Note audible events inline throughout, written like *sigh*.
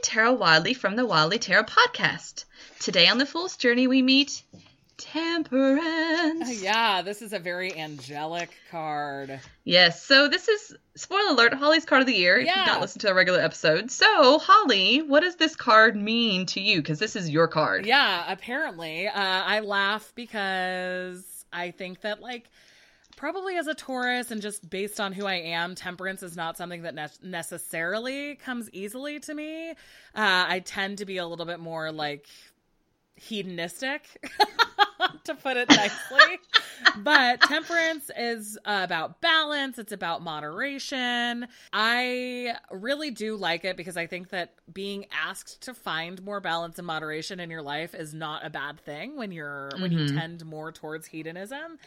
Tara Wadley from the Wadley Tarot Podcast. Today on the Fool's Journey, we meet Temperance. Yeah, this is a very angelic card. Yes, so this is, spoiler alert, Holly's card of the year. If Yeah. you've not listened to a regular episode. So, Holly, what does this card mean to you? Because this is your card. Yeah, apparently. Uh, I laugh because I think that, like, probably as a Taurus and just based on who I am, temperance is not something that ne- necessarily comes easily to me. Uh, I tend to be a little bit more, like, hedonistic, *laughs* to put it nicely. *laughs* but temperance is about balance, it's about moderation. I really do like it because I think that being asked to find more balance and moderation in your life is not a bad thing when you're when you tend more towards hedonism.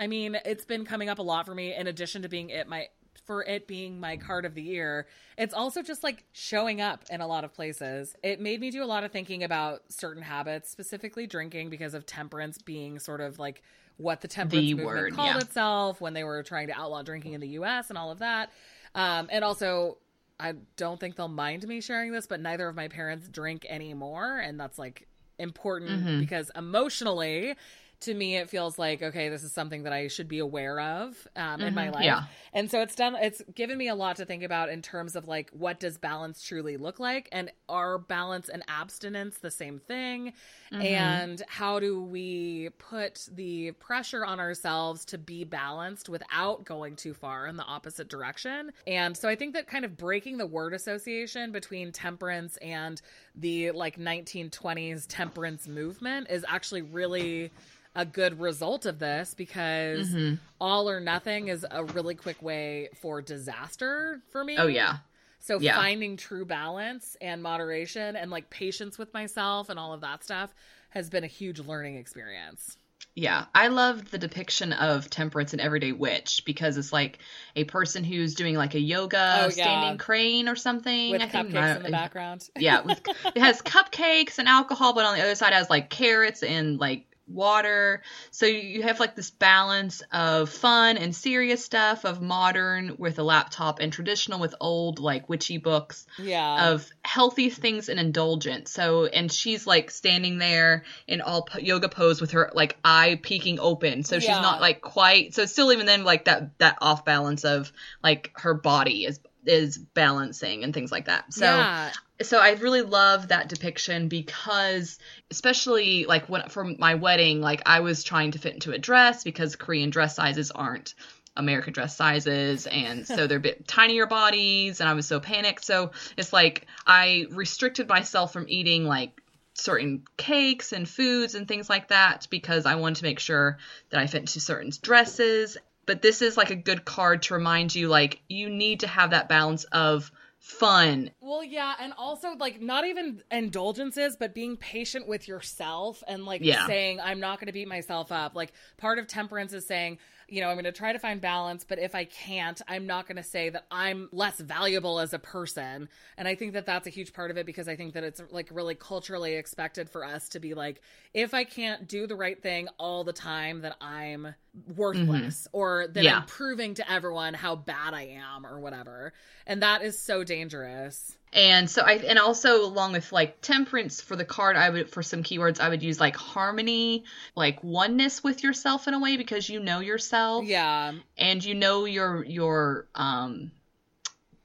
I mean, it's been coming up a lot for me in addition to being it my for it being my card of the year, it's also just like showing up in a lot of places. It made me do a lot of thinking about certain habits, specifically drinking, because of temperance being sort of like what the temperance The movement word, called yeah. itself when they were trying to outlaw drinking in the U.S. and all of that. Um, and also, I don't think they'll mind me sharing this, but neither of my parents drink anymore, and that's like important Mm-hmm. because emotionally. To me, it feels like okay. This is something that I should be aware of um, in my life. Mm-hmm. yeah. And so it's done it's given me a lot to think about in terms of like what does balance truly look like and are balance and abstinence the same thing? Mm-hmm. And how do we put the pressure on ourselves to be balanced without going too far in the opposite direction? And so I think that kind of breaking the word association between temperance and the like 1920s temperance movement is actually really a good result of this because Mm-hmm. all or nothing is a really quick way for disaster for me. Oh, yeah. So Yeah. finding true balance and moderation and like patience with myself and all of that stuff has been a huge learning experience. Yeah, I love the depiction of temperance in Everyday Witch because it's like a person who's doing like a yoga Oh, yeah. standing crane or something. With I cupcakes I- in the background. Yeah, with, it has cupcakes and alcohol, but on the other side has like carrots and like water. So you have like this balance of fun and serious stuff, of modern with a laptop, and traditional with old like witchy books Yeah. of healthy things and indulgent. So, and she's like standing there in all po- yoga pose with her like eye peeking open. So she's Yeah. not like quite. So still even then like that that off balance of like her body is is balancing and things like that. So yeah. so I really love that depiction because especially like when for my wedding, like I was trying to fit into a dress because Korean dress sizes aren't American dress sizes and *laughs* so they're a bit tinier bodies and I was so panicked. So it's like I restricted myself from eating like certain cakes and foods and things like that because I wanted to make sure that I fit into certain dresses. But this is like a good card to remind you like you need to have that balance of fun Well, yeah, and also like not even indulgences, but being patient with yourself and like Yeah. saying I'm not going to beat myself up. Like part of temperance is saying, you know, I'm going to try to find balance, but if I can't, I'm not going to say that I'm less valuable as a person. And I think that that's a huge part of it because I think that it's like really culturally expected for us to be like, if I can't do the right thing all the time, that I'm worthless mm-hmm. or that Yeah. I'm proving to everyone how bad I am or whatever. And that is so dangerous. And so I and also along with like temperance for the card I would for some keywords I would use like harmony, like oneness with yourself in a way because you know yourself Yeah. and you know your your um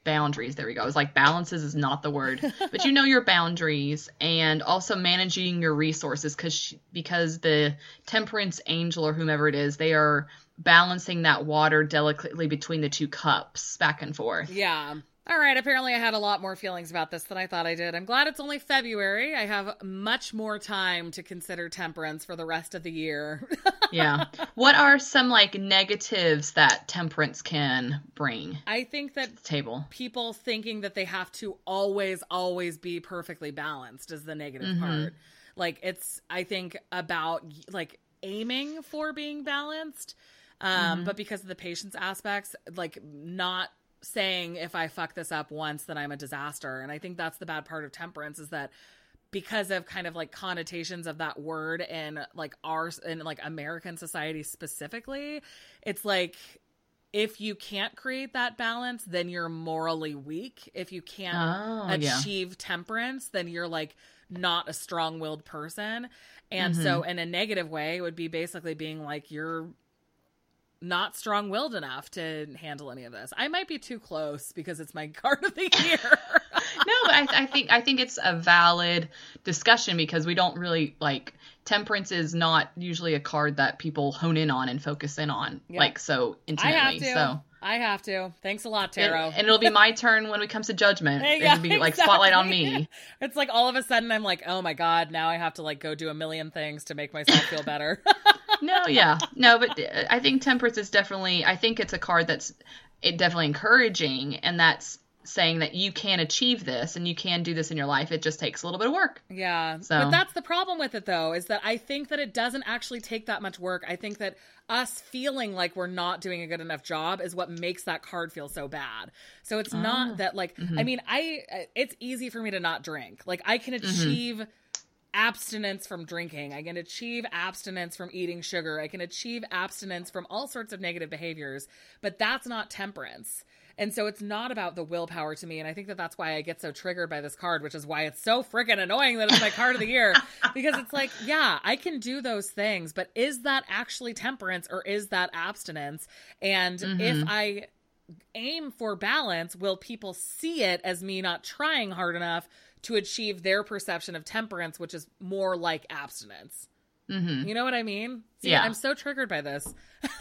boundaries. There we go. I was like balances is not the word, *laughs* but you know your boundaries and also managing your resources cuz because the temperance angel or whomever it is, they are balancing that water delicately between the two cups back and forth. Yeah. All right. Apparently, I had a lot more feelings about this than I thought I did. I'm glad it's only February. I have much more time to consider temperance for the rest of the year. *laughs* yeah. What are some like negatives that temperance can bring I think that the table? people thinking that they have to always, always be perfectly balanced is the negative part. Like, it's, I think, about like aiming for being balanced. Um, But because of the patience aspects, like, not saying if I fuck this up once, then I'm a disaster. And I think that's the bad part of temperance is that because of kind of like connotations of that word in like our in like American society specifically, it's like if you can't create that balance, then you're morally weak. If you can't Oh, yeah. achieve temperance, then you're like not a strong willed person. And Mm-hmm. so, in a negative way, it would be basically being like, you're not strong willed enough to handle any of this. I might be too close because it's my *laughs* card of the year. no, but I, I think I think it's a valid discussion because we don't really like temperance is not usually a card that people hone in on and focus in on Yeah. like so I intimately. have to. So I have to. Thanks a lot, and, Tarot. and it'll be my turn when it comes to judgment. Yeah, It'll be like spotlight on me. *laughs* It's like all of a sudden I'm like, oh my god, now I have to like go do a million things to make myself feel better. *laughs* No, *laughs* yeah, no, but uh, I think temperance is definitely. I think it's a card that's it definitely encouraging, and that's saying that you can achieve this and you can do this in your life. It just takes a little bit of work. Yeah. So- But that's the problem with it though, is that I think that it doesn't actually take that much work. I think that us feeling like we're not doing a good enough job is what makes that card feel so bad. So it's Ah. not that like Mm-hmm. I mean, I it's easy for me to not drink. Like I can achieve abstinence from drinking. I can achieve abstinence from eating sugar. I can achieve abstinence from all sorts of negative behaviors, but that's not temperance. And so it's not about the willpower to me. And I think that that's why I get so triggered by this card, which is why it's so freaking annoying that it's my card of the year. *laughs* Because it's like, yeah, I can do those things, but is that actually temperance or is that abstinence? And if mm-hmm. I aim for balance, will people see it as me not trying hard enough to achieve their perception of temperance, which is more like abstinence? hmm You know what I mean? See, Yeah. I'm so triggered by this. *laughs* *laughs*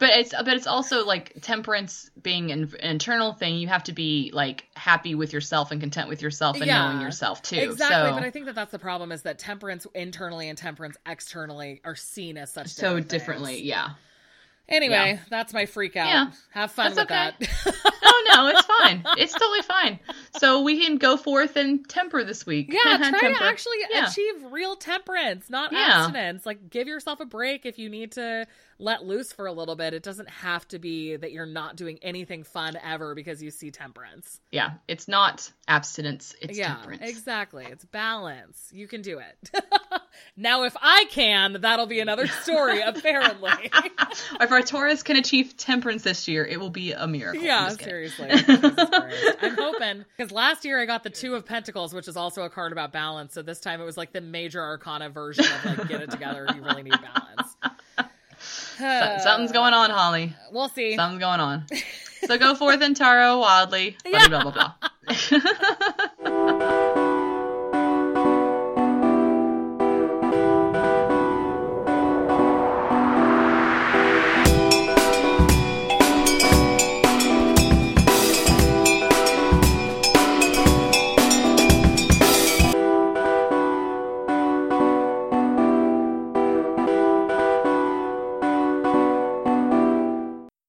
But it's but it's also like temperance being an internal thing. You have to be like happy with yourself and content with yourself and Yeah. knowing yourself too. Exactly, so but I think that that's the problem is that temperance internally and temperance externally are seen as such so different differently, things. yeah. Anyway, that's my freak out. Yeah, Have fun that's with okay. that. *laughs* Oh no, it's fine. It's totally fine. So we can go forth and temper this week. Yeah, *laughs* try Temper. to actually Yeah. achieve real temperance, not Yeah. abstinence. Like, give yourself a break if you need to let loose for a little bit. It doesn't have to be that you're not doing anything fun ever because you see temperance. Yeah, it's not abstinence. It's yeah, temperance. exactly. It's balance. You can do it. *laughs* now, if I can, that'll be another story, *laughs* apparently. if our Taurus can achieve temperance this year, it will be a miracle. Yeah, kidding. Seriously. *laughs* I'm hoping because last year I got the Two of Pentacles, which is also a card about balance. So this time it was like the major arcana version of like get it together. You really need balance. So- something's going on, Holly. Uh, we'll see. Something's going on. *laughs* So go forth and tarot wildly. Blah, blah, blah, blah, blah.